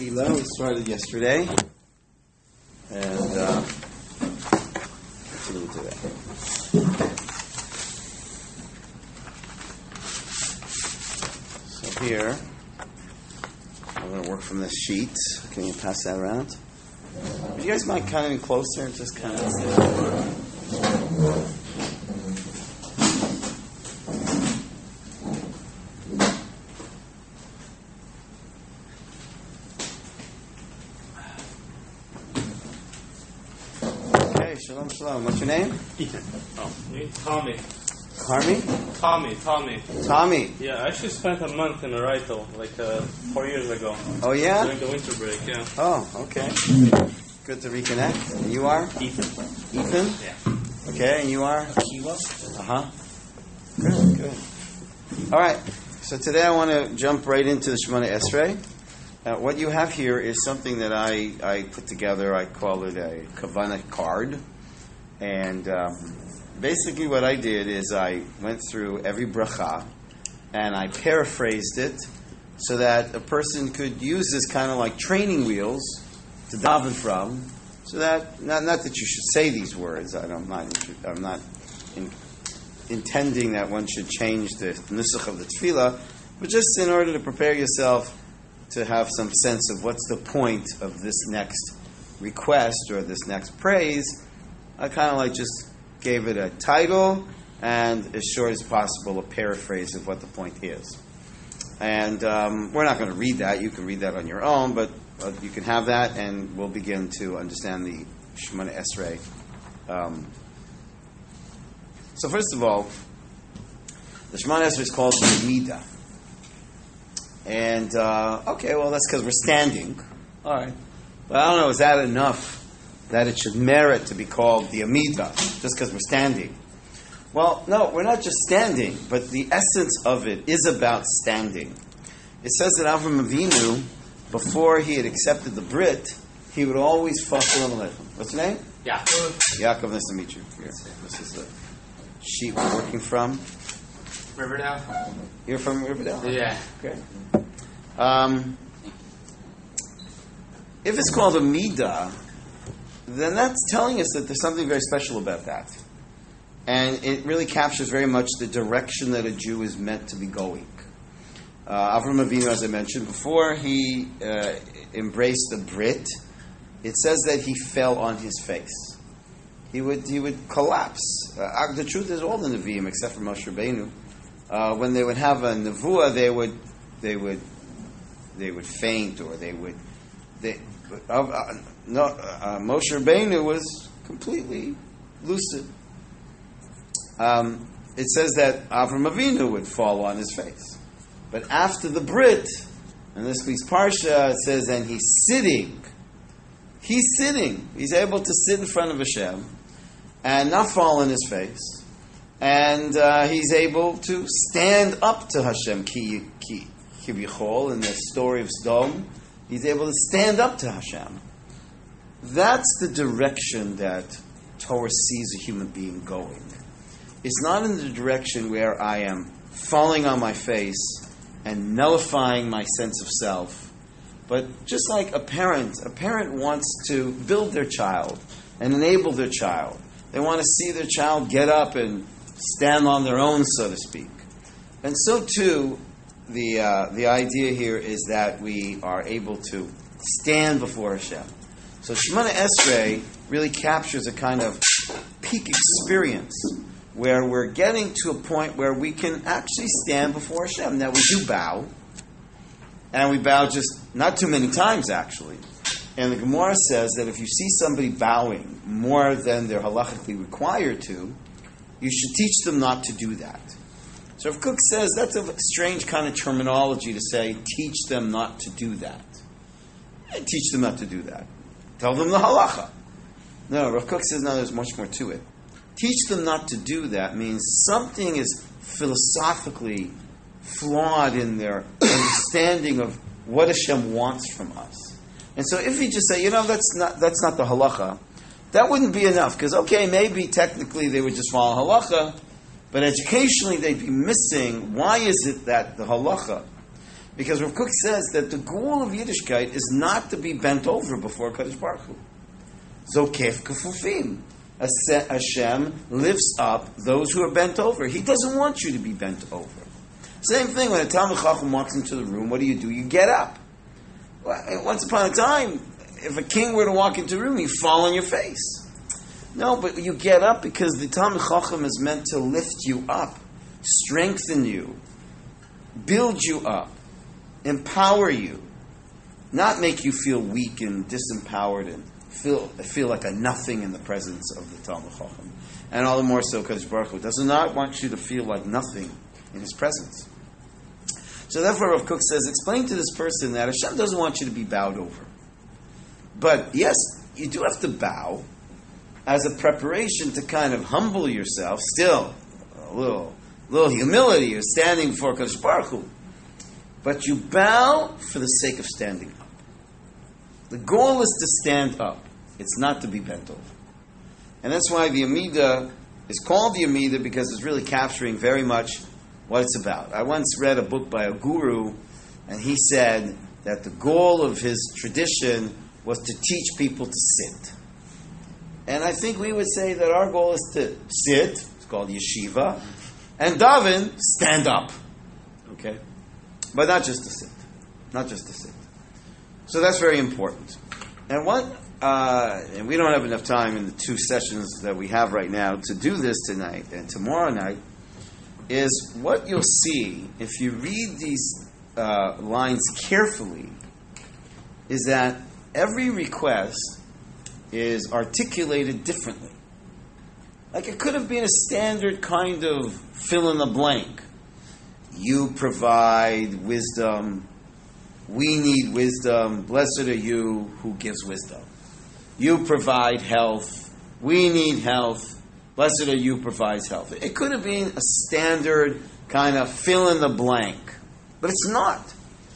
We started yesterday, and uh, continue today. So here, I'm going to work from this sheet. Can you pass that around? Would you guys mind coming closer and just kind of? Okay, shalom, shalom. What's your name? Ethan. Oh, me? Tommy. Carmi? Tommy, Tommy. Tommy. Yeah, I actually spent a month in Arito, like uh, four years ago, Oh, yeah? during the winter break, yeah. Oh, okay. Good to reconnect. And you are? Ethan. Ethan? Yeah. Okay, and you are? Akiva? Uh huh. Good, good. All right. So today I want to jump right into the Shemona Esrei. Uh, what you have here is something that I, I put together. I call it a Kavana card. And um, basically, what I did is I went through every bracha and I paraphrased it so that a person could use this kind of like training wheels to daven from. So that not, not that you should say these words. I I'm not. I'm not in, intending that one should change the nusach of the tefillah, but just in order to prepare yourself to have some sense of what's the point of this next request or this next praise. I kind of like just gave it a title and, as short as possible, a paraphrase of what the point is. And um, we're not going to read that. You can read that on your own, but uh, you can have that, and we'll begin to understand the Shemona Esrei. Um, so, first of all, the Shemona Esrei is called the Amida. And, uh, okay, well, that's because we're standing. All right. But I don't know, is that enough that it should merit to be called the Amida just because we're standing? Well, no, we're not just standing, but the essence of it is about standing. It says that Avram Avinu, before he had accepted the Brit, he would always fulfill the What's your name? Yeah. Yaakov, nice to meet you. Here, this is the sheet we're working from. Riverdale? You're from Riverdale? Yeah. Okay. Um, if it's called Amida, then that's telling us that there's something very special about that. And it really captures very much the direction that a Jew is meant to be going. Uh, Avram Avinu, as I mentioned before, he uh, embraced the Brit. It says that he fell on his face. He would, he would collapse. Uh, the truth is, all the Nevi'im, except for Moshe Rabbeinu, uh, when they would have a nevuah, they would they would they would faint or they would they uh, no uh, Moshe Rabbeinu was completely lucid. Um, it says that Avram Avinu would fall on his face, but after the Brit, and this week's parsha, it says, and he's sitting. He's sitting. He's able to sit in front of Hashem and not fall on his face and uh, he's able to stand up to Hashem. Ki ki in the story of Sdom, he's able to stand up to Hashem. That's the direction that Torah sees a human being going. It's not in the direction where I am falling on my face and nullifying my sense of self, but just like a parent, a parent wants to build their child and enable their child. They want to see their child get up and stand on their own, so to speak. And so too, the uh, the idea here is that we are able to stand before Hashem. So Shemona Esrei really captures a kind of peak experience where we're getting to a point where we can actually stand before Hashem. Now we do bow, and we bow just not too many times actually. And the Gemara says that if you see somebody bowing more than they're halachically required to, you should teach them not to do that. So if Kook says that's a strange kind of terminology to say, teach them not to do that. Teach them not to do that. Tell them the halacha. No, Rav Kook says no, there's much more to it. Teach them not to do that means something is philosophically flawed in their understanding of what Hashem wants from us. And so if you just say, you know, that's not that's not the halacha, that wouldn't be enough because okay, maybe technically they would just follow halacha, but educationally they'd be missing. Why is it that the halacha? Because Rav Kook says that the goal of Yiddishkeit is not to be bent over before Kadosh Baruch Hu. Zokef kefufim. Hashem lifts up those who are bent over. He doesn't want you to be bent over. Same thing when a Talmud Chacham walks into the room, what do you do? You get up. Eh, once upon a time, if a king were to walk into a room, you fall on your face. No, but you get up because the Talmud Chacham is meant to lift you up, strengthen you, build you up, empower you, not make you feel weak and disempowered and feel, feel like a nothing in the presence of the Talmud Chacham. And all the more so because Baruch Hu does not want you to feel like nothing in his presence. So therefore, Rav Kook says, explain to this person that Hashem doesn't want you to be bowed over. But yes, you do have to bow as a preparation to kind of humble yourself, still a little, little humility. You're standing before Kadosh Baruch Hu. But you bow for the sake of standing up. The goal is to stand up. It's not to be bent over. And that's why the Amida is called the Amida because it's really capturing very much what it's about. I once read a book by a guru, and he said that the goal of his tradition was to teach people to sit. And I think we would say that our goal is to sit, it's called yeshiva, and daven, stand up. Okay? But not just to sit. Not just to sit. So that's very important. And what, uh, and we don't have enough time in the two sessions that we have right now to do this tonight and tomorrow night, is what you'll see if you read these uh, lines carefully is that every request is articulated differently. Like it could have been a standard kind of fill in the blank. You provide wisdom. We need wisdom. Blessed are you who gives wisdom. You provide health. We need health. Blessed are you provides health. It could have been a standard kind of fill in the blank, but it's not.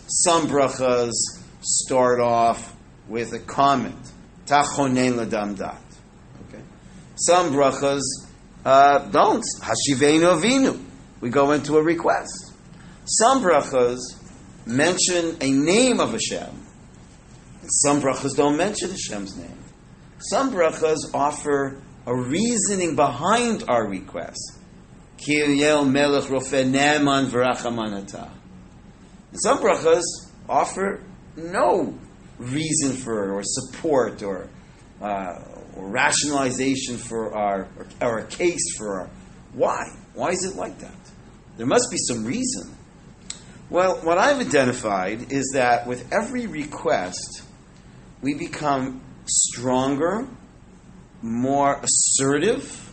Some brachas start off with a comment. Okay. Some brachas uh, don't. Hashivenu avinu. We go into a request. Some brachas mention a name of Hashem. Some brachas don't mention Hashem's name. Some brachas offer a reasoning behind our request. Some brachas offer no reason for or support, or, uh, or rationalization for our, or a case for our. Why? Why is it like that? There must be some reason. Well, what I've identified is that with every request, we become stronger more assertive,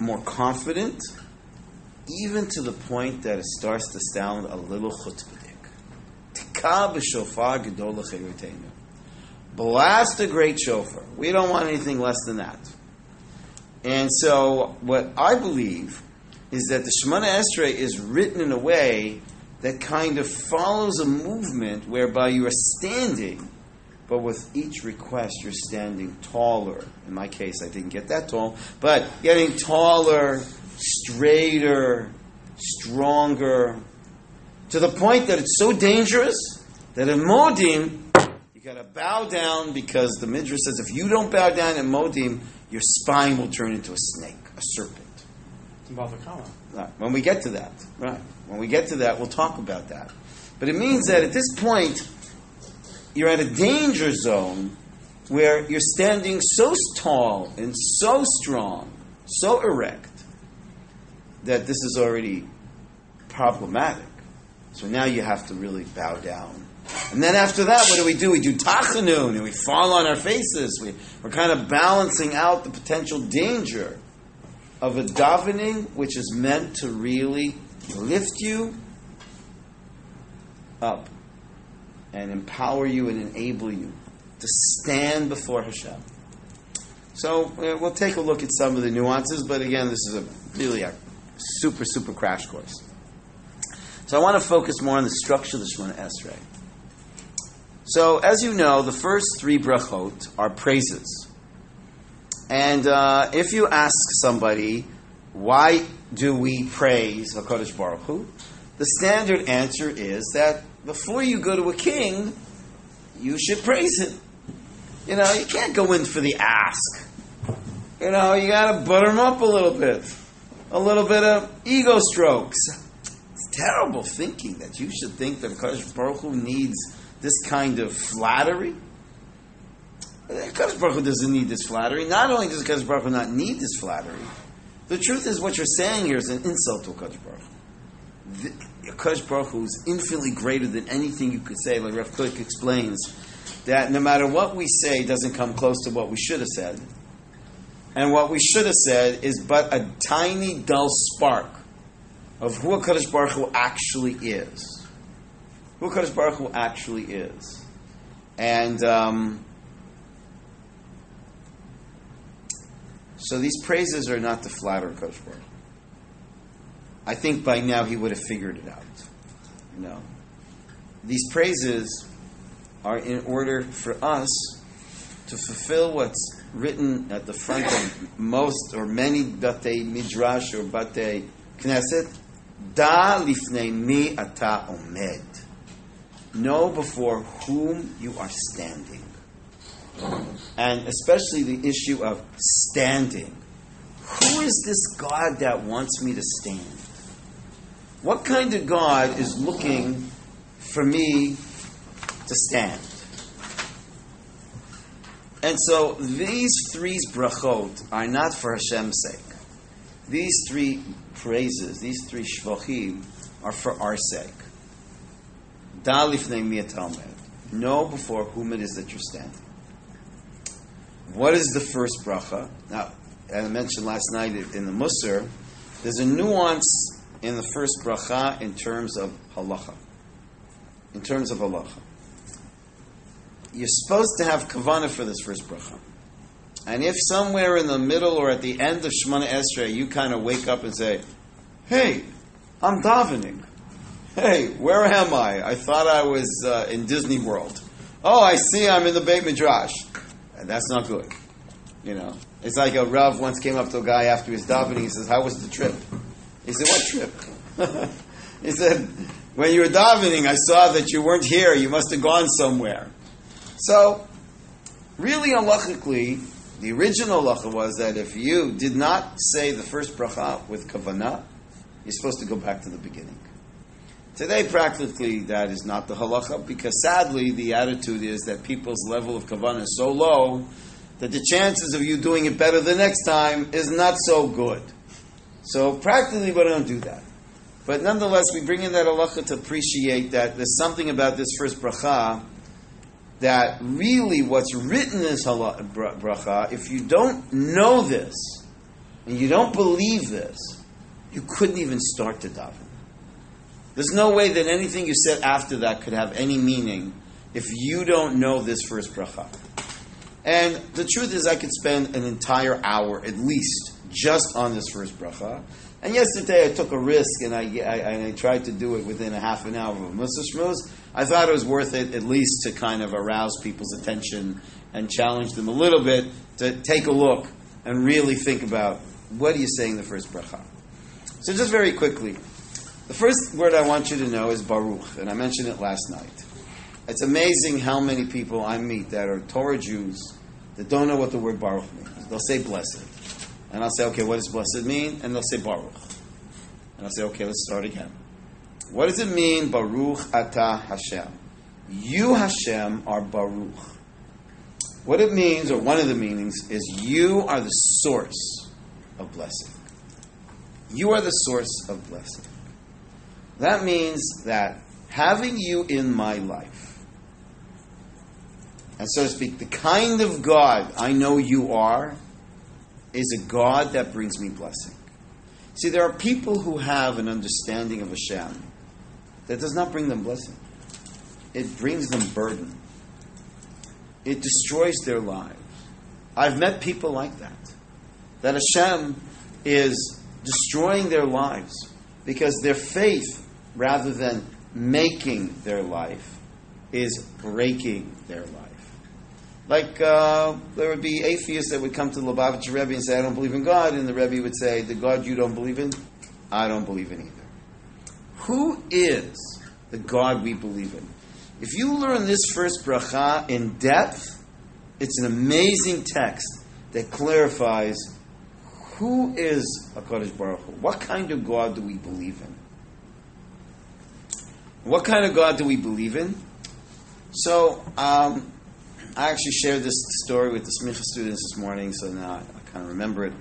more confident, even to the point that it starts to sound a little chutzpahdik. Blast a great shofar. We don't want anything less than that. And so, what I believe is that the Shemana Esrei is written in a way that kind of follows a movement whereby you are standing but with each request, you're standing taller. In my case, I didn't get that tall, but getting taller, straighter, stronger, to the point that it's so dangerous that in Modim, you got to bow down because the Midrash says if you don't bow down in Modim, your spine will turn into a snake, a serpent. Right. When we get to that, right? When we get to that, we'll talk about that. But it means that at this point, you're at a danger zone where you're standing so tall and so strong, so erect, that this is already problematic. So now you have to really bow down. And then after that, what do we do? We do tachanun and we fall on our faces. We, we're kind of balancing out the potential danger of a davening which is meant to really lift you up and empower you and enable you to stand before Hashem. So uh, we'll take a look at some of the nuances, but again, this is a really a super, super crash course. So I want to focus more on the structure of the Shemona Esrei. So, as you know, the first three brachot are praises. And uh, if you ask somebody, why do we praise HaKadosh Baruch Hu? the standard answer is that before you go to a king, you should praise him. You know, you can't go in for the ask. You know, you got to butter him up a little bit. A little bit of ego strokes. It's terrible thinking that you should think that Kadosh Baruch Hu needs this kind of flattery. Kadosh Baruch Hu doesn't need this flattery. Not only does Kadosh Baruch Hu not need this flattery, the truth is what you're saying here is an insult to Kadosh Baruch Hu. Kadosh Baruch Hu is infinitely greater than anything you could say. Like Rav Kook explains, that no matter what we say doesn't come close to what we should have said. And what we should have said is but a tiny, dull spark of who HaKadosh Baruch Hu actually is. Who HaKadosh Baruch Hu actually is. And um, so these praises are not to flatter HaKadosh Baruch I think by now he would have figured it out. No. These praises are in order for us to fulfill what's written at the front of most or many batei midrash or batei knesset. Da lifnei mi ata omed. Know before whom you are standing. And especially the issue of standing. Who is this God that wants me to stand? What kind of God is looking for me to stand. And so these three brachot are not for Hashem's sake. These three praises, these three shvachim, are for our sake. Da lifnei mi ata omed. Know before whom it is that you're standing. What is the first bracha? Now, as I mentioned last night in the Musar, there's a nuance in the first bracha in terms of halacha. In terms of halacha you're supposed to have kavana for this first bracha. And if somewhere in the middle or at the end of Shemana Esrei you kind of wake up and say, "Hey, I'm davening. Hey, where am I? I thought I was uh, in Disney World. Oh, I see, I'm in the Beit Midrash. And that's not good. You know, it's like a Rav once came up to a guy after his davening. He says, "How was the trip?" He said, "What trip?" he said, "When you were davening, I saw that you weren't here. You must have gone somewhere." So, really halachically, the original halacha was that if you did not say the first bracha with kavanah, you're supposed to go back to the beginning. Today, practically, that is not the halacha because sadly, the attitude is that people's level of kavanah is so low that the chances of you doing it better the next time is not so good. So, practically, we don't do that. But nonetheless, we bring in that halacha to appreciate that there's something about this first bracha that really what's written in this bracha, if you don't know this and you don't believe this, you couldn't even start to daven. There's no way that anything you said after that could have any meaning if you don't know this first bracha. And the truth is, I could spend an entire hour at least just on this first bracha. And yesterday I took a risk and I, I, I tried to do it within a half an hour of Musa Shmuz. I thought it was worth it at least to kind of arouse people's attention and challenge them a little bit to take a look and really think about what are you saying the first bracha. So just very quickly, the first word I want you to know is Baruch, and I mentioned it last night. It's amazing how many people I meet that are Torah Jews that don't know what the word Baruch means. They'll say blessed. And I'll say, okay, what does blessed mean? And they'll say Baruch. And I'll say, okay, let's start again. What does it mean, Baruch Ata Hashem? You, Hashem, are Baruch. What it means, or one of the meanings, is you are the source of blessing. You are the source of blessing. That means that having you in my life, and so to speak, the kind of God I know you are, is a God that brings me blessing. See, there are people who have an understanding of Hashem that does not bring them blessing. It brings them burden. It destroys their lives. I've met people like that. That Hashem is destroying their lives because their faith, rather than making their life, is breaking their life. Like uh, there would be atheists that would come to the Lubavitcher Rebbe and say, "I don't believe in God," and the Rebbe would say, "The God you don't believe in, I don't believe in either." Who is the God we believe in? If you learn this first bracha in depth, it's an amazing text that clarifies who is HaKadosh Baruch Hu. What kind of God do we believe in? What kind of God do we believe in? So, um, I actually shared this story with the Smicha students this morning, so now I, I kind of remember it.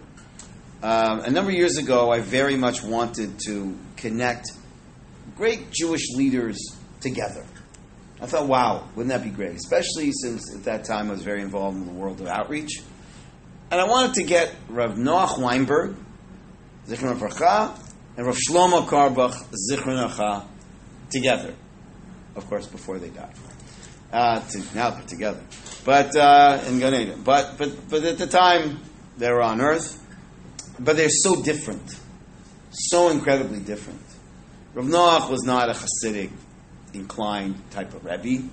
Um, a number of years ago, I very much wanted to connect great Jewish leaders together. I thought, wow, wouldn't that be great? Especially since at that time I was very involved in the world of outreach. And I wanted to get Rav Noach Weinberg, Zichron Bracha, and Rav Shlomo Carlebach, Zichron Bracha, together. Of course, before they died. Uh, to, now they're together. But uh, in Gan Eden. But, but, but at the time, they were on earth. But they're so different. So incredibly different. Rav Noach was not a Hasidic inclined type of Rebbe.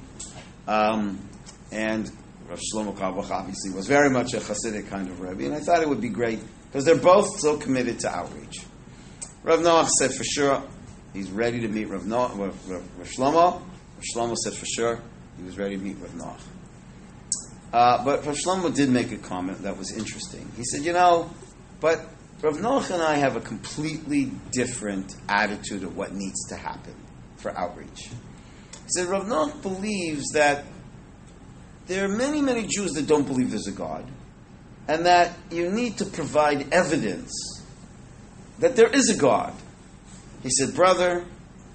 Um, and Rav Shlomo Carlebach obviously was very much a Hasidic kind of Rebbe. And I thought it would be great because they're both so committed to outreach. Rav Noach said for sure he's ready to meet Rav, Noach, Rav, Rav, Rav Shlomo. Rav Shlomo said for sure he was ready to meet Rav Noach. Uh, but Rav Shlomo did make a comment that was interesting. He said, you know, but Rav Noach and I have a completely different attitude of what needs to happen for outreach. He said, Rav Noach believes that there are many, many Jews that don't believe there's a God, and that you need to provide evidence that there is a God. He said, Brother,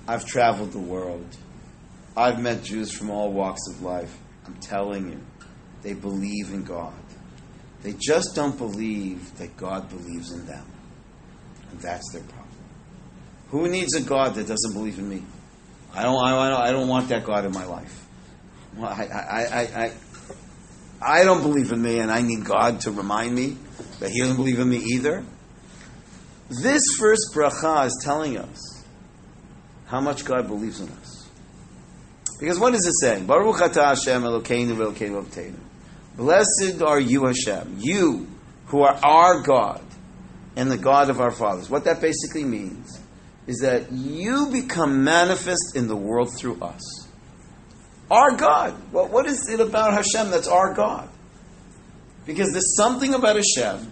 I've traveled the world. I've met Jews from all walks of life. I'm telling you, they believe in God. They just don't believe that God believes in them. And that's their problem. Who needs a God that doesn't believe in me? I don't, I don't, I don't want that God in my life. Well, I, I, I, I, I don't believe in me, and I need God to remind me that He doesn't believe in me either. This first bracha is telling us how much God believes in us. Because what is it saying? Baruch atah Hashem Elokeinu v'Elokeinu Avteinu. Blessed are you, Hashem, you who are our God and the God of our fathers. What that basically means is that you become manifest in the world through us. Our God. Well, what is it about Hashem that's our God? Because there's something about Hashem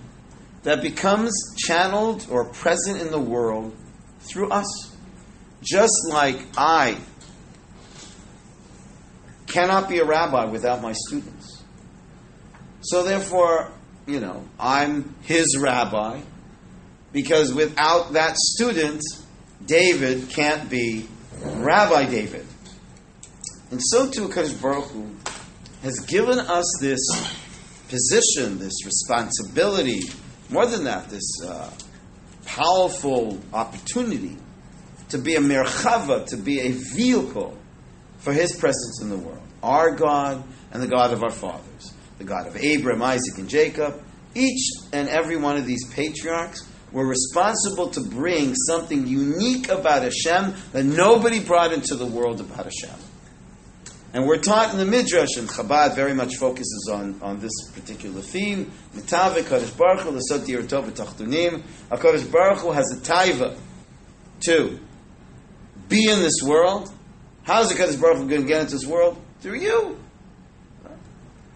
that becomes channeled or present in the world through us. Just like I cannot be a rabbi without my students. So therefore, you know, I'm his rabbi because without that student, David can't be Rabbi David. And so too, Kadosh Baruch Hu has given us this position, this responsibility, more than that, this uh, powerful opportunity to be a merchava, to be a vehicle for His presence in the world. Our God and the God of our fathers, the God of Abraham, Isaac, and Jacob. Each and every one of these patriarchs were responsible to bring something unique about Hashem that nobody brought into the world about Hashem. And we're taught in the Midrash, and Chabad very much focuses on, on this particular theme. Mitavik Kadosh Baruch Hu, L'sot Yirtov V'Tachtunim. HaKadosh Baruch Hu has a taiva to be in this world. How is the Kadosh Baruch Hu going to get into this world? Through you.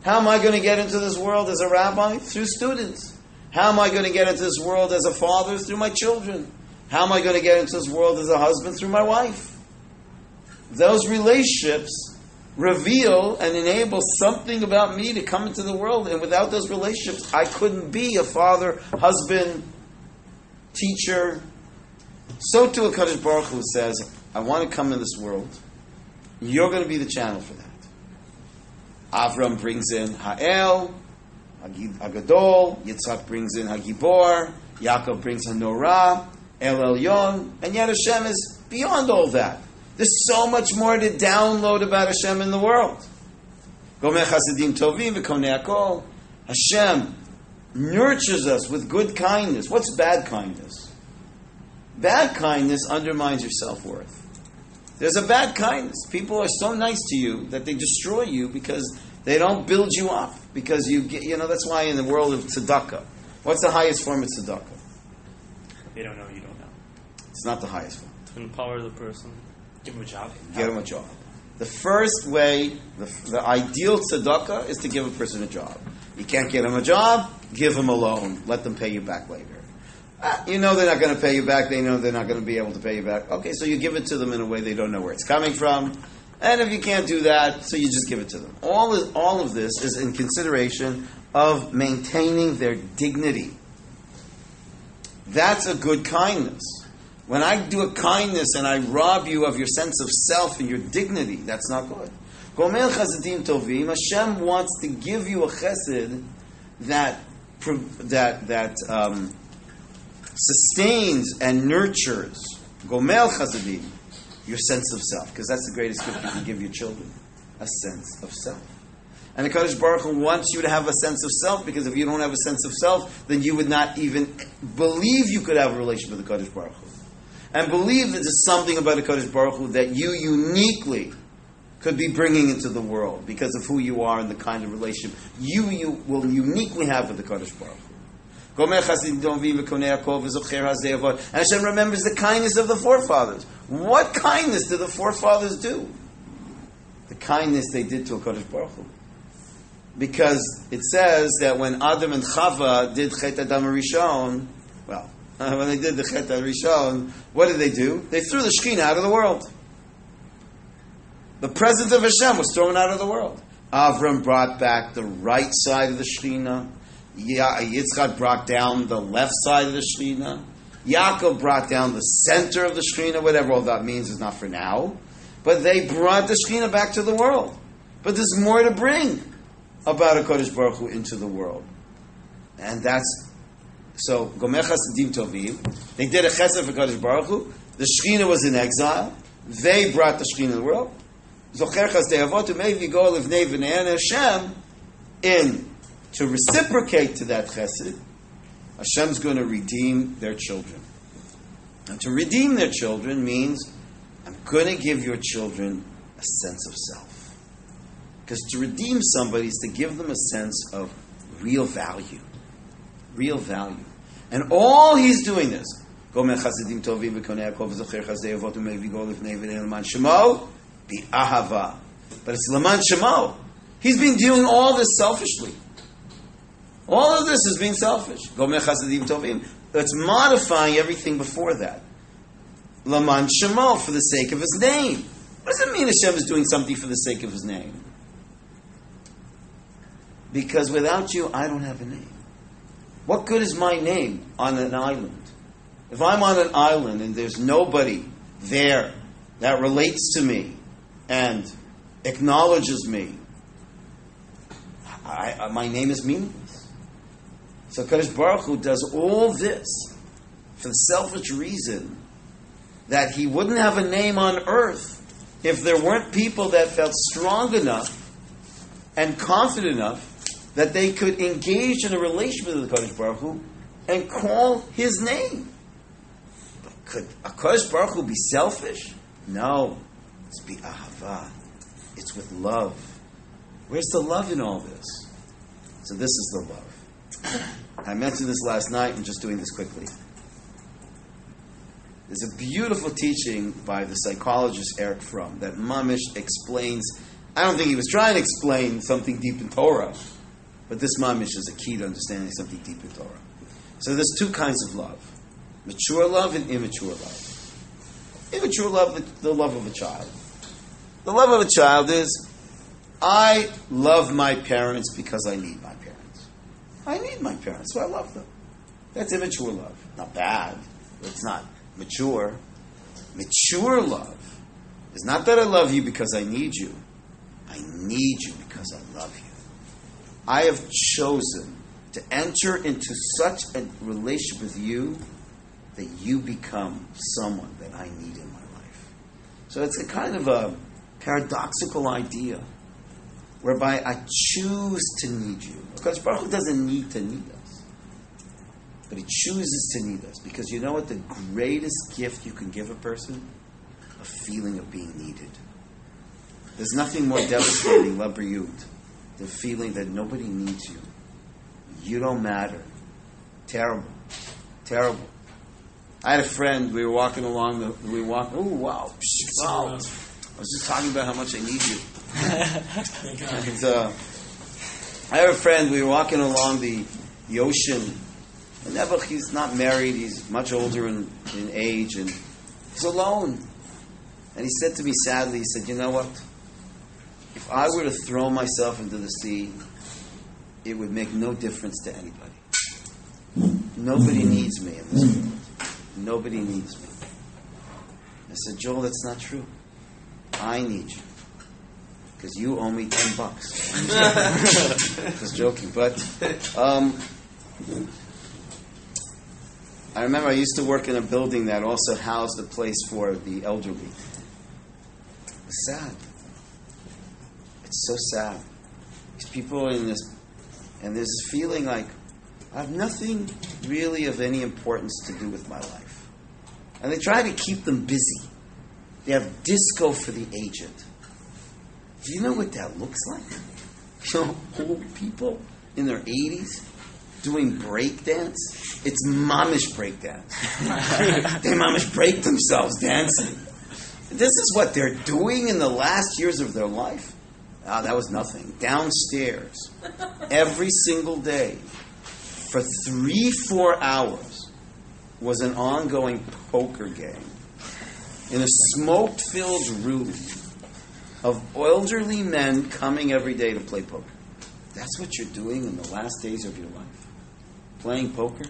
How am I going to get into this world as a rabbi? Through students. How am I going to get into this world as a father? Through my children. How am I going to get into this world as a husband? Through my wife. Those relationships reveal and enable something about me to come into the world. And without those relationships, I couldn't be a father, husband, teacher. So too, a Kadosh Baruch Hu says, I want to come in this world. You're going to be the channel for that. Avram brings in Ha'el, Hagadol, Yitzhak brings in Hagibor, Yaakov brings in Norah, El Elyon, and yet Hashem is beyond all that. There's so much more to download about Hashem in the world. Gomel Chasidim Tovim v'Konei Hashem nurtures us with good kindness. What's bad kindness? Bad kindness undermines your self worth. There's a bad kindness. People are so nice to you that they destroy you because they don't build you up. Because you get, you know, that's why in the world of tzedakah, what's the highest form of tzedakah? They don't know, you don't know. It's not the highest form. To empower the person. Give him a job. Get him a job. The first way, the, the ideal tzedakah is to give a person a job. You can't get him a job, give him a loan. Let them pay you back later. Uh, you know they're not going to pay you back. They know they're not going to be able to pay you back. Okay, so you give it to them in a way they don't know where it's coming from. And if you can't do that, so you just give it to them. All, is, all of this is in consideration of maintaining their dignity. That's a good kindness. When I do a kindness and I rob you of your sense of self and your dignity, that's not good. Gomel chasadim tovim, Hashem wants to give you a chesed that that that um, sustains and nurtures. Gomel chasadim, your sense of self, because that's the greatest gift you can give your children, a sense of self. And the Kadosh Baruch Hu wants you to have a sense of self, because if you don't have a sense of self, then you would not even believe you could have a relationship with the Kadosh Baruch Hu. And believe that there's something about the Kadosh Baruch Hu that you uniquely could be bringing into the world because of who you are and the kind of relationship you, you will uniquely have with the Kadosh Baruch Hu. And Hashem remembers the kindness of the forefathers. What kindness did the forefathers do? The kindness they did to a Kadosh Baruch Hu. Because it says that when Adam and Chava did Chet Adam Rishon, well, Uh, when they did the Chet Rishon, what did they do? They threw the Shekhinah out of the world. The presence of Hashem was thrown out of the world. Avram brought back the right side of the Shekhinah. Yitzchak brought down the left side of the Shekhinah. Yaakov brought down the center of the Shekhinah. Whatever all that means is not for now. But they brought the Shekhinah back to the world. But there's more to bring about a Kadosh Baruch Hu into the world. And that's so Gomel Chassidim Tovim. They did a chesed for Kadosh Baruch Hu. The Shekhinah was in exile. They brought the Shekhinah to the world. Zocher Chasdei may maybe go livnei v'ne'en Hashem in to reciprocate to that chesed. Hashem's going to redeem their children. And to redeem their children means I'm going to give your children a sense of self. Because to redeem somebody is to give them a sense of real value. Real value. And all he's doing this. Gomel Chasidim Tovim. But it's Laman Shemo. He's been doing all this selfishly. All of this is being selfish. Gomel Tovim. It's modifying everything before that. Laman Shemo, for the sake of his name. What does it mean Hashem is doing something for the sake of his name? Because without you, I don't have a name. What good is my name on an island? If I'm on an island and there's nobody there that relates to me, and acknowledges me, I, I, uh, my name is meaningless. So Kadosh Baruch Hu does all this for the selfish reason that he wouldn't have a name on earth if there weren't people that felt strong enough and confident enough that they could engage in a relationship with the Kadosh Baruch Hu and call his name. But could a Kadosh Baruch Hu be selfish? No. It's be ahava. It's with love. Where's the love in all this? So this is the love. I mentioned this last night. I'm just doing this quickly. There's a beautiful teaching by the psychologist Eric Fromm that Mamish explains. I don't think he was trying to explain something deep in Torah, but this Mamish is a key to understanding something deep in Torah. So there's two kinds of love mature love and immature love. Immature love, the, the love of a child. The love of a child is, I love my parents because I need my parents. I need my parents, so I love them. That's immature love. Not bad, but it's not mature. Mature love is not that I love you because I need you. I need you because I love you. I have chosen to enter into such a relationship with you that you become someone that I need in my life. So it's a kind of a paradoxical idea whereby I choose to need you. Because Baruch doesn't need to need us. But he chooses to need us. Because you know what the greatest gift you can give a person? A feeling of being needed. There's nothing more devastating, Labriyut, than feeling that nobody needs you. You don't matter. Terrible. Terrible. I had a friend. We were walking along. The, we walked. Oh wow! Psh, wow! I was just talking about how much I need you. And, uh, I have a friend. We were walking along the, the ocean. And Nebuch, he's not married. He's much older in, in age, and he's alone. And he said to me sadly, he said, "You know what? If I were to throw myself into the sea, it would make no difference to anybody. Nobody needs me in this world. Nobody needs me." I said, "Joel, that's not true. I need you." Because you owe me ten bucks. Just joking, but um, I remember I used to work in a building that also housed a place for the elderly. It was sad. So sad. These people in this, and there's this feeling like I have nothing really of any importance to do with my life. And they try to keep them busy. They have disco for the aged. Do you know what that looks like? You know, old people in their 80s doing break dance. It's mamish break dance. they mamish break themselves dancing. This is what they're doing in the last years of their life. Ah, that was nothing. Downstairs, every single day, for three, four hours, was an ongoing poker game in a smoke filled room of elderly men coming every day to play poker. That's what you're doing in the last days of your life. Playing poker.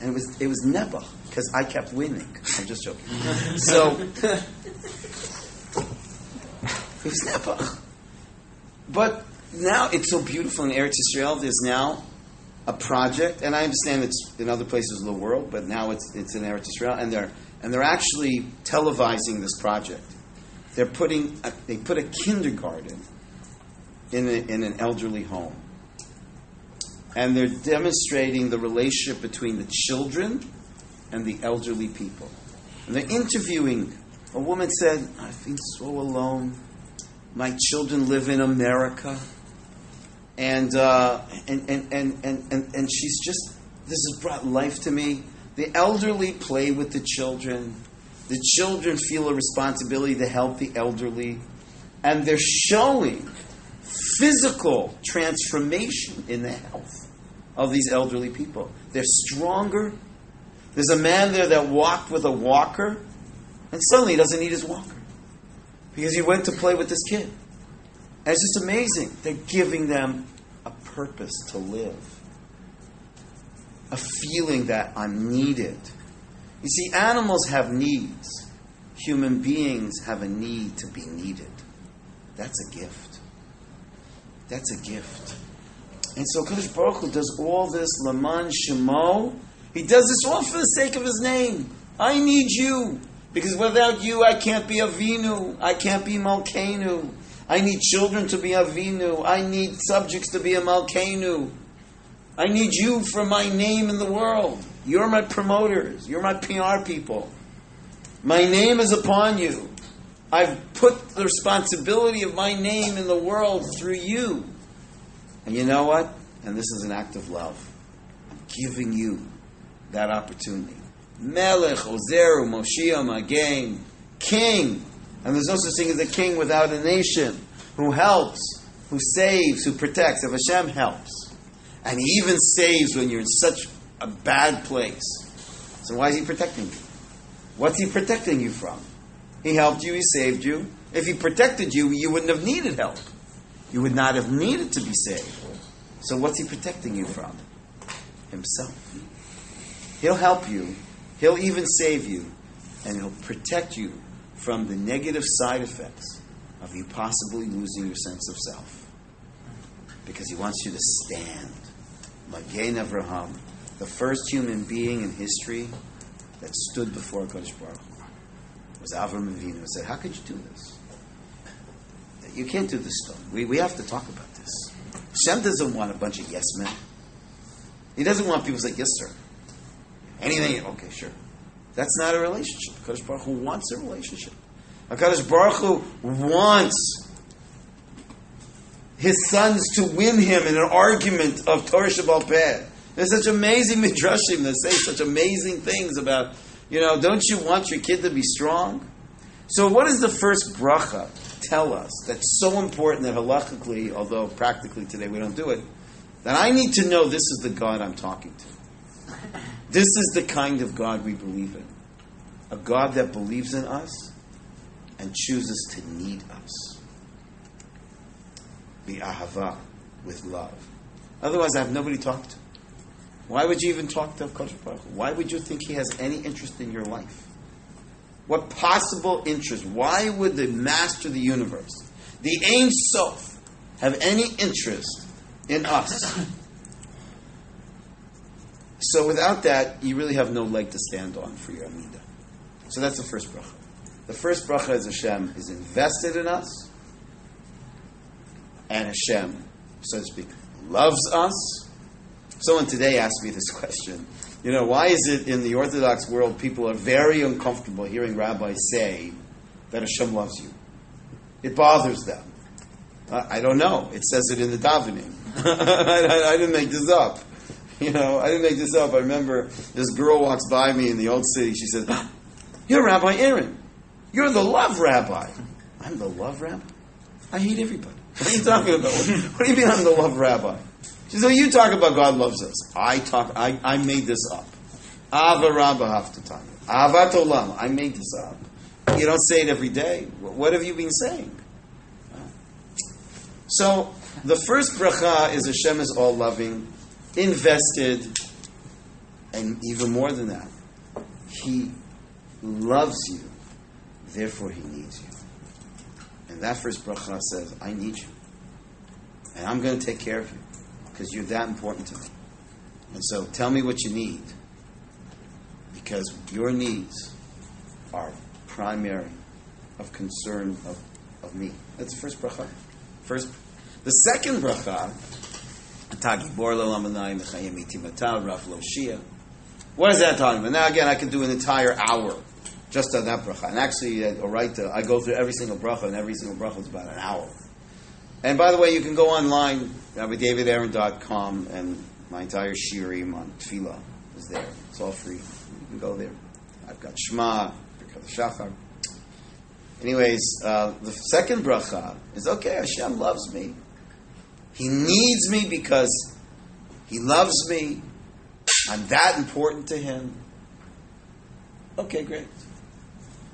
And it was it was never because I kept winning. I'm just joking. So it was never. But now it's so beautiful in Eretz Israel. There's now a project, and I understand it's in other places of the world, but now it's it's in Eretz Israel, and they're and they're actually televising this project. They're putting a, they put a kindergarten in a, in an elderly home, and they're demonstrating the relationship between the children and the elderly people. And they're interviewing. A woman said, "I've been so alone. My children live in America." and, uh, and, and, and, and, and, she's just, this has brought life to me. The elderly play with the children. The children feel a responsibility to help the elderly. And they're showing physical transformation in the health of these elderly people. They're stronger. There's a man there that walked with a walker, and suddenly he doesn't need his walker because he went to play with this kid. And it's just amazing. They're giving them a purpose to live, a feeling that I'm needed. You see, animals have needs. Human beings have a need to be needed. That's a gift. That's a gift. And so Kadosh Baruch Hu does all this Laman Shemo. He does this all for the sake of his name. I need you. Because without you, I can't be Avinu. I can't be Malkenu. I need children to be Avinu. I need subjects to be a Malkenu. I need you for my name in the world. You're my promoters. You're my PR people. My name is upon you. I've put the responsibility of my name in the world through you. And you know what? And this is an act of love. I'm giving you that opportunity. Melech, Ozeru, Moshiach, Magen, King. And there's no such thing as a king without a nation who helps, who saves, who protects. If Hashem helps, and He even saves when you're in such a bad place, so why is He protecting you? What's He protecting you from? He helped you, He saved you. If He protected you, you wouldn't have needed help. You would not have needed to be saved. So what's He protecting you from? Himself. He'll help you. He'll even save you. And He'll protect you from the negative side effects of you possibly losing your sense of self. Because he wants you to stand. Magen Avraham, the first human being in history that stood before Kadosh Baruch Hu, was Avram Avinu. And said, How could you do this? You can't do this stone. We, we have to talk about this. Hashem doesn't want a bunch of yes men. He doesn't want people to say, Yes, sir. Anything, okay, sure. That's not a relationship. HaKadosh Baruch Hu wants a relationship. HaKadosh Baruch Hu wants his sons to win him in an argument of Torah Sheba'al Peh. There's such amazing midrashim that say such amazing things about You know, don't you want your kid to be strong? So, what does the first bracha tell us that's so important that halachically, although practically today we don't do it, that I need to know this is the God I'm talking to? This is the kind of God we believe in. A God that believes in us and chooses to need us. Be ahava, with love. Otherwise, I have nobody to talk to. Why would you even talk to Kadosh Baruch Why would you think he has any interest in your life? What possible interest? Why would the master of the universe, the Ein Sof, have any interest in us? So without that, you really have no leg to stand on for your Amida. So that's the first bracha. The first bracha is Hashem is invested in us, and Hashem, so to speak, loves us. Someone today asked me this question. You know, why is it in the Orthodox world people are very uncomfortable hearing rabbis say that Hashem loves you? It bothers them. Uh, I don't know. It says it in the davening. I, I didn't make this up. You know, I didn't make this up. I remember this girl walks by me in the old city. She says, ah, You're Rabbi Aaron. You're the love rabbi. I'm the love rabbi? I hate everybody. What are you talking about? What do you mean I'm the love rabbi? She says, oh, you talk about God loves us. I talk, I, I made this up. Ava Rabba Haftatanya. Avat Olam. I made this up. You don't say it every day. What have you been saying? So, the first bracha is Hashem is all loving, invested, and even more than that, He loves you, therefore He needs you. And that first bracha says, I need you. And I'm going to take care of you because you're that important to me. And so tell me what you need because your needs are primary of concern of, of me. That's the first bracha. First, the second bracha, what is that talking about? Now again, I could do an entire hour just on that bracha. And actually, at Orayta, I go through every single bracha, and every single bracha is about an hour. And by the way, you can go online, rabbidavidaaron.com, and my entire shiurim on tefillah is there. It's all free. You can go there. I've got Shema, Birkat Shachar. Anyways, uh, the second bracha is okay. Hashem loves me. He needs me because He loves me. I'm that important to Him. Okay, great.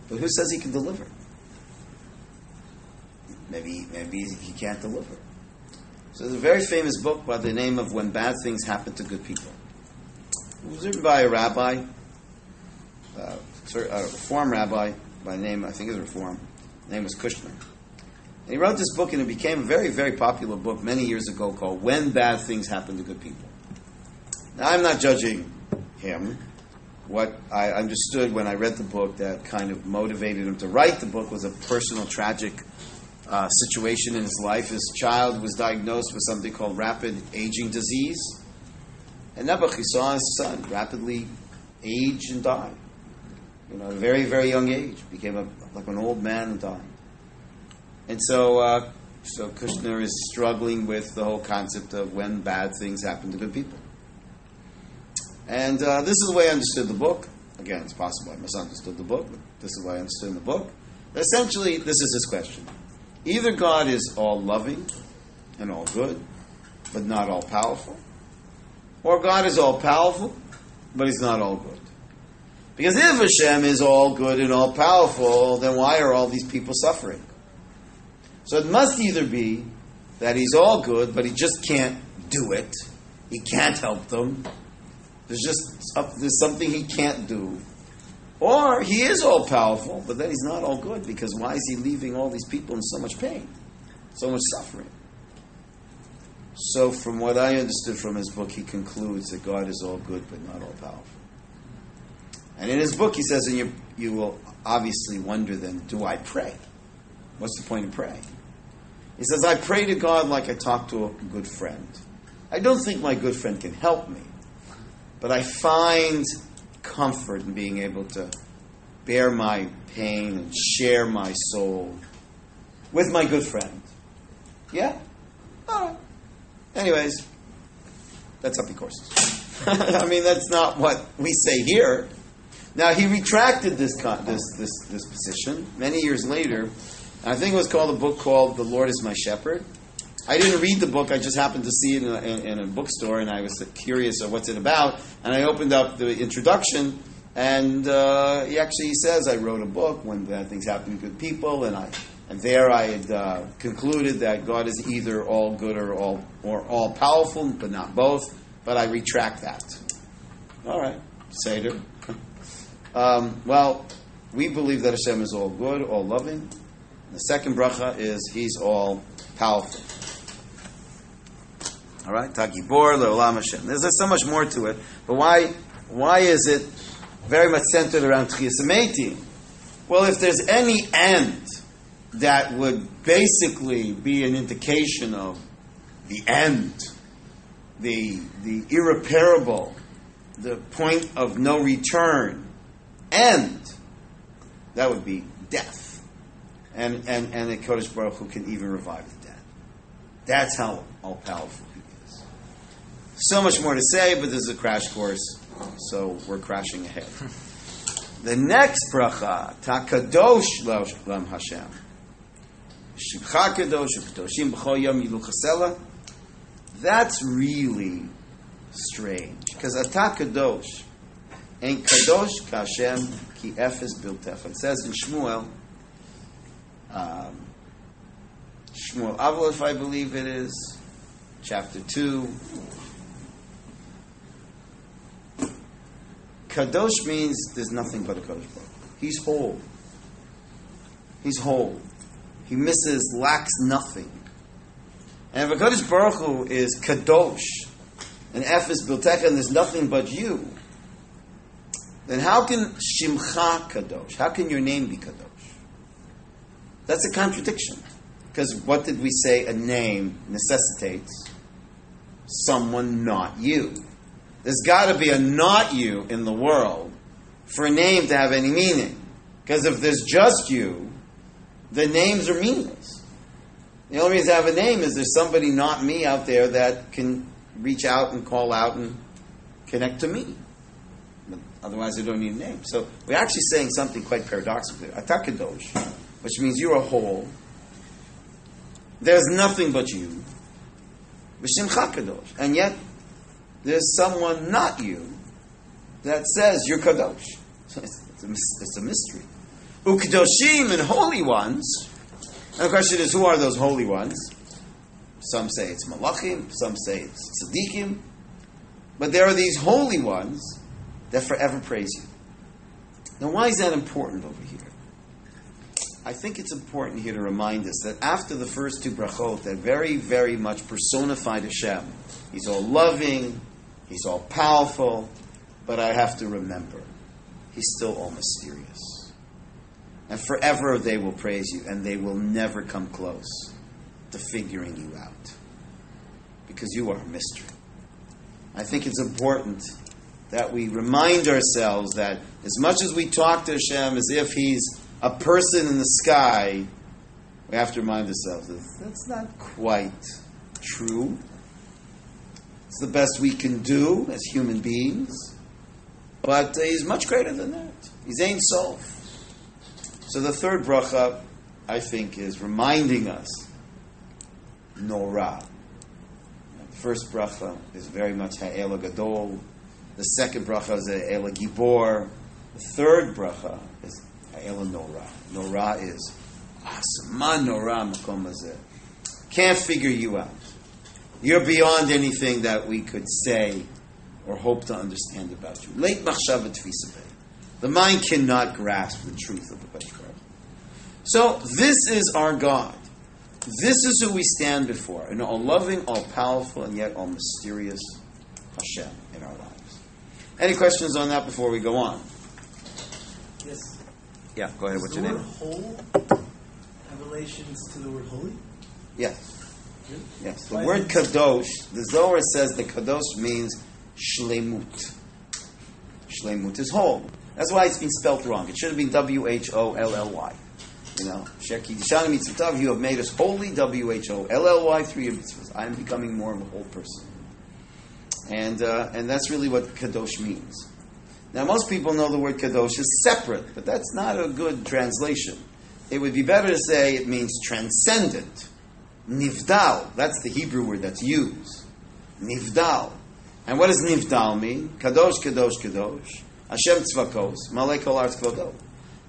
But who says He can deliver? Maybe, maybe He can't deliver. So there's a very famous book by the name of When Bad Things Happen to Good People. It was written by a rabbi, uh, a reform rabbi by the name, I think it's Reform. His name was Kushner. And he wrote this book, and it became a very, very popular book many years ago called When Bad Things Happen to Good People. Now, I'm not judging him. What I understood when I read the book that kind of motivated him to write the book was a personal, tragic uh, situation in his life. His child was diagnosed with something called rapid aging disease. And Nebuch, he saw his son rapidly age and die. You know, at a very, very young age, became a, like an old man and died. And so, uh, so Kushner is struggling with the whole concept of when bad things happen to good people. And uh, this is the way I understood the book. Again, it's possible I misunderstood the book, but this is the way I understood the book. Essentially, this is his question. Either God is all loving and all good, but not all powerful, or God is all powerful, but he's not all good. Because if Hashem is all good and all powerful, then why are all these people suffering? So it must either be that he's all good, but he just can't do it. He can't help them. There's just there's something he can't do. Or he is all powerful, but then he's not all good because why is he leaving all these people in so much pain, so much suffering? So, from what I understood from his book, he concludes that God is all good but not all powerful. And in his book, he says, and you, you will obviously wonder then, do I pray? What's the point of praying? He says, I pray to God like I talk to a good friend. I don't think my good friend can help me, but I find comfort in being able to bear my pain and share my soul with my good friend. Yeah? All right. Anyways, that's up courses. I mean, that's not what we say here. Now he retracted this this this this position many years later. I think it was called a book called "The Lord Is My Shepherd." I didn't read the book. I just happened to see it in a, in a bookstore, and I was curious of what's it about. And I opened up the introduction, and uh, he actually says, "I wrote a book when bad things happen to good people," and I and there I had uh, concluded that God is either all good or all or all powerful, but not both. But I retract that. All right, Seder. um, well, we believe that Hashem is all good, all loving. The second bracha is He's all powerful. All right, Takibor le'olam Hashem. There's, there's so much more to it, but why? Why is it very much centered around Tchias Well, if there's any end that would basically be an indication of the end, the the irreparable, the point of no return, end, that would be death, and and and the Kadosh Baruch Hu can even revive the dead. That's how all powerful he is. So much more to say, but this is a crash course, so we're crashing ahead. The next bracha, Takadosh Lam Hashem. Shimcha Kadosh, Kadoshim B'chol Yom Yilu Chasela. That's really strange because Ata Kadosh ain't Kadosh Kashem Ki Efes Biltef. It says in Shmuel, um, Shmuel Avalef, I believe it is, chapter two. Kadosh means there's nothing but a Kadosh Baruch. He's whole. He's whole. He misses, lacks nothing. And if a Kadosh Baruch Hu is Kadosh, and F is Biltecha, and there's nothing but you, then how can Shimcha Kadosh? How can your name be Kadosh? That's a contradiction. Because what did we say a name necessitates? Someone not you. There's got to be a not you in the world for a name to have any meaning. Because if there's just you, the names are meaningless. The only reason I have a name is there's somebody not me out there that can reach out and call out and connect to me. But otherwise, I don't need a name. So we're actually saying something quite paradoxical. Atakadosh, which means you're a whole. There's nothing but you. And yet, there's someone not you that says you're kadosh. So it's, it's, a, it's a mystery. Ukdoshim and holy ones. And the question is, who are those holy ones? Some say it's malachim, some say it's tzaddikim. But there are these holy ones that forever praise you. Now, why is that important over here? I think it's important here to remind us that after the first two brachot, that very, very much personified Hashem. He's all loving, he's all powerful, but I have to remember, he's still all mysterious. And forever they will praise you, and they will never come close to figuring you out. Because you are a mystery. I think it's important that we remind ourselves that as much as we talk to Hashem as if He's a person in the sky, we have to remind ourselves that that's not quite true. It's the best we can do as human beings, but uh, he's much greater than that. He's Ein Sof. So the third bracha, I think, is reminding us Norah. The first bracha is very much Ha'ela Gadol. The second bracha is Ha'ela Gibor. The third bracha is Ha'ela Norah. Norah is Asma Norah Makom. Can't figure you out. You're beyond anything that we could say or hope to understand about you. Late machshava tfisabeh. The mind cannot grasp the truth of the Kadosh So this is our God. This is who we stand before, an all loving, all powerful, and yet all mysterious Hashem in our lives. Any questions on that before we go on? Yes. Yeah, go ahead. Does What's the your word name? whole have relations to the word holy? Yes. Really? Yes. The Why word kadosh, the Zohar says the kadosh means shlemut. Shlemut is whole. That's why it's been spelled wrong. It should have been W H O L L Y. You know, Sheki Dishana Mitzvah, you have made us holy, W H O L L Y, three mitzvahs. I am becoming more of a whole person. And, uh, and that's really what kadosh means. Now, most people know the word kadosh is separate, but that's not a good translation. It would be better to say it means transcendent. Nivdal, that's the Hebrew word that's used. Nivdal. And what does Nivdal mean? Kadosh, kadosh, kadosh. Hashem tzvakos, malek arts kvodo.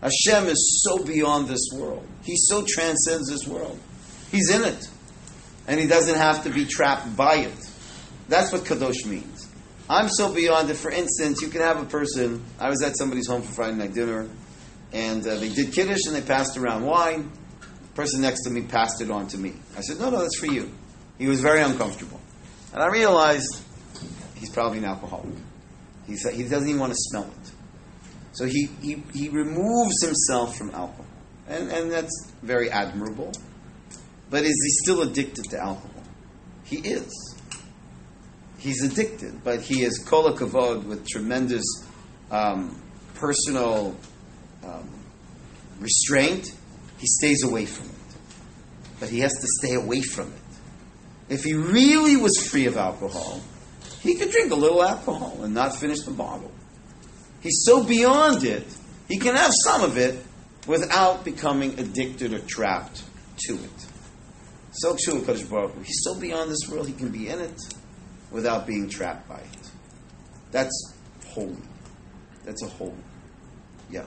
Hashem is so beyond this world. He so transcends this world. He's in it. And he doesn't have to be trapped by it. That's what kadosh means. I'm so beyond it. For instance, you can have a person. I was at somebody's home for Friday night dinner, and uh, they did kiddush and they passed around wine. The person next to me passed it on to me. I said, "No, no, that's for you." He was very uncomfortable, and I realized he's probably an alcoholic. He said he doesn't even want to smell it. So he, he, he removes himself from alcohol. And, and that's very admirable. But is he still addicted to alcohol? He is. He's addicted, but he is kol kavod with tremendous um, personal um, restraint. He stays away from it. But he has to stay away from it. If he really was free of alcohol, he could drink a little alcohol and not finish the bottle. He's so beyond it, he can have some of it without becoming addicted or trapped to it. So too Baruch Hu. He's so beyond this world, he can be in it without being trapped by it. That's holy. That's a holy. Yeah.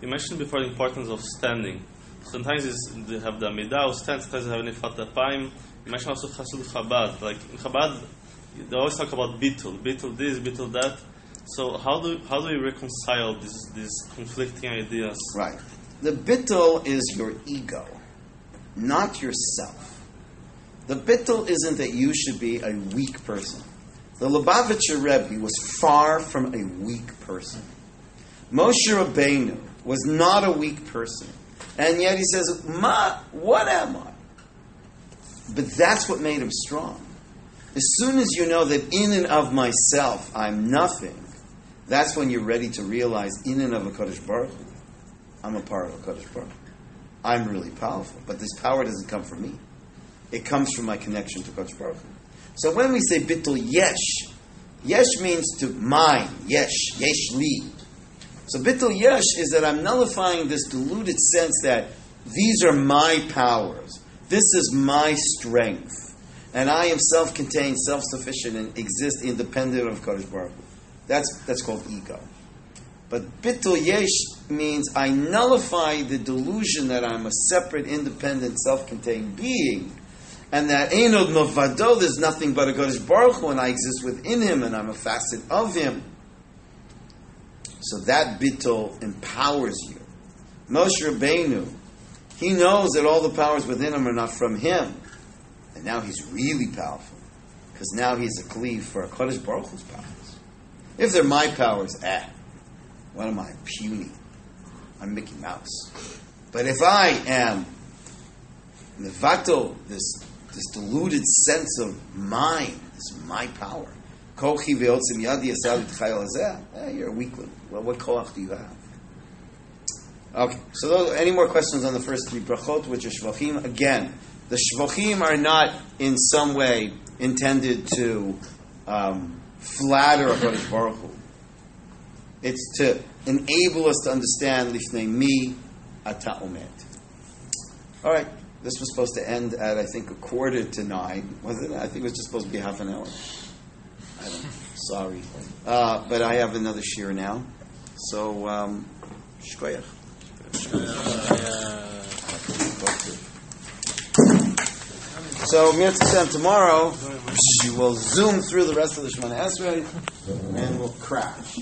You mentioned before the importance of standing. Sometimes it's, they have the Amidah or stand, sometimes they have Nefilat Apayim. You mentioned also Chassid Chabad. Like in Chabad, they always talk about Bittul. Bittul this, Bittul that. So how do how do we reconcile these these conflicting ideas? Right. The bittul is your ego, not yourself. The bittul isn't that you should be a weak person. The Lubavitcher Rebbe was far from a weak person. Moshe Rabbeinu was not a weak person. And yet he says, Ma, what am I? But that's what made him strong. As soon as you know that in and of myself I'm nothing, that's when you're ready to realize in and of a Kadosh Baruch Hu, I'm a part of a Kadosh Baruch Hu. I'm really powerful. But this power doesn't come from me. It comes from my connection to Kadosh Baruch. So when we say bittul yesh, yesh means to mine, yesh, yesh li. So bittul yesh is that I'm nullifying this deluded sense that these are my powers. This is my strength. And I am self-contained, self-sufficient, and exist independent of Kadosh Baruch. That's, that's called ego. But bittul yesh means I nullify the delusion that I'm a separate, independent, self-contained being, and that Ein od milvado, there's nothing but a Kadosh Baruch Hu, and I exist within Him, and I'm a facet of Him. So that bittul empowers you. Moshe Rabbeinu, he knows that all the powers within him are not from him, and now he's really powerful because now he's a cleave for a Kadosh Baruch Hu's powers. If they're my powers, eh, what am I? Puny. I'm Mickey Mouse. But if I am Nevato, this this deluded sense of mine, this is my power. Kochi ve'otzim yadi. Eh, you're a weakling. Well, what koach do you have? Okay, so those, any more questions on the first three brachot, which are shvachim? Again, the shvachim are not in some way intended to um, flatter HaKadosh Baruch Hu. It's to enable us to understand lifnei mi ata omed. All right, this was supposed to end at I think a quarter to nine, wasn't it? I think it was just supposed to be half an hour. I don't know. Sorry, uh, but I have another shir now. So, um, shkoyach. So, Mitzvah tomorrow, we will zoom through the rest of the Shmonah Esrei and we'll crash.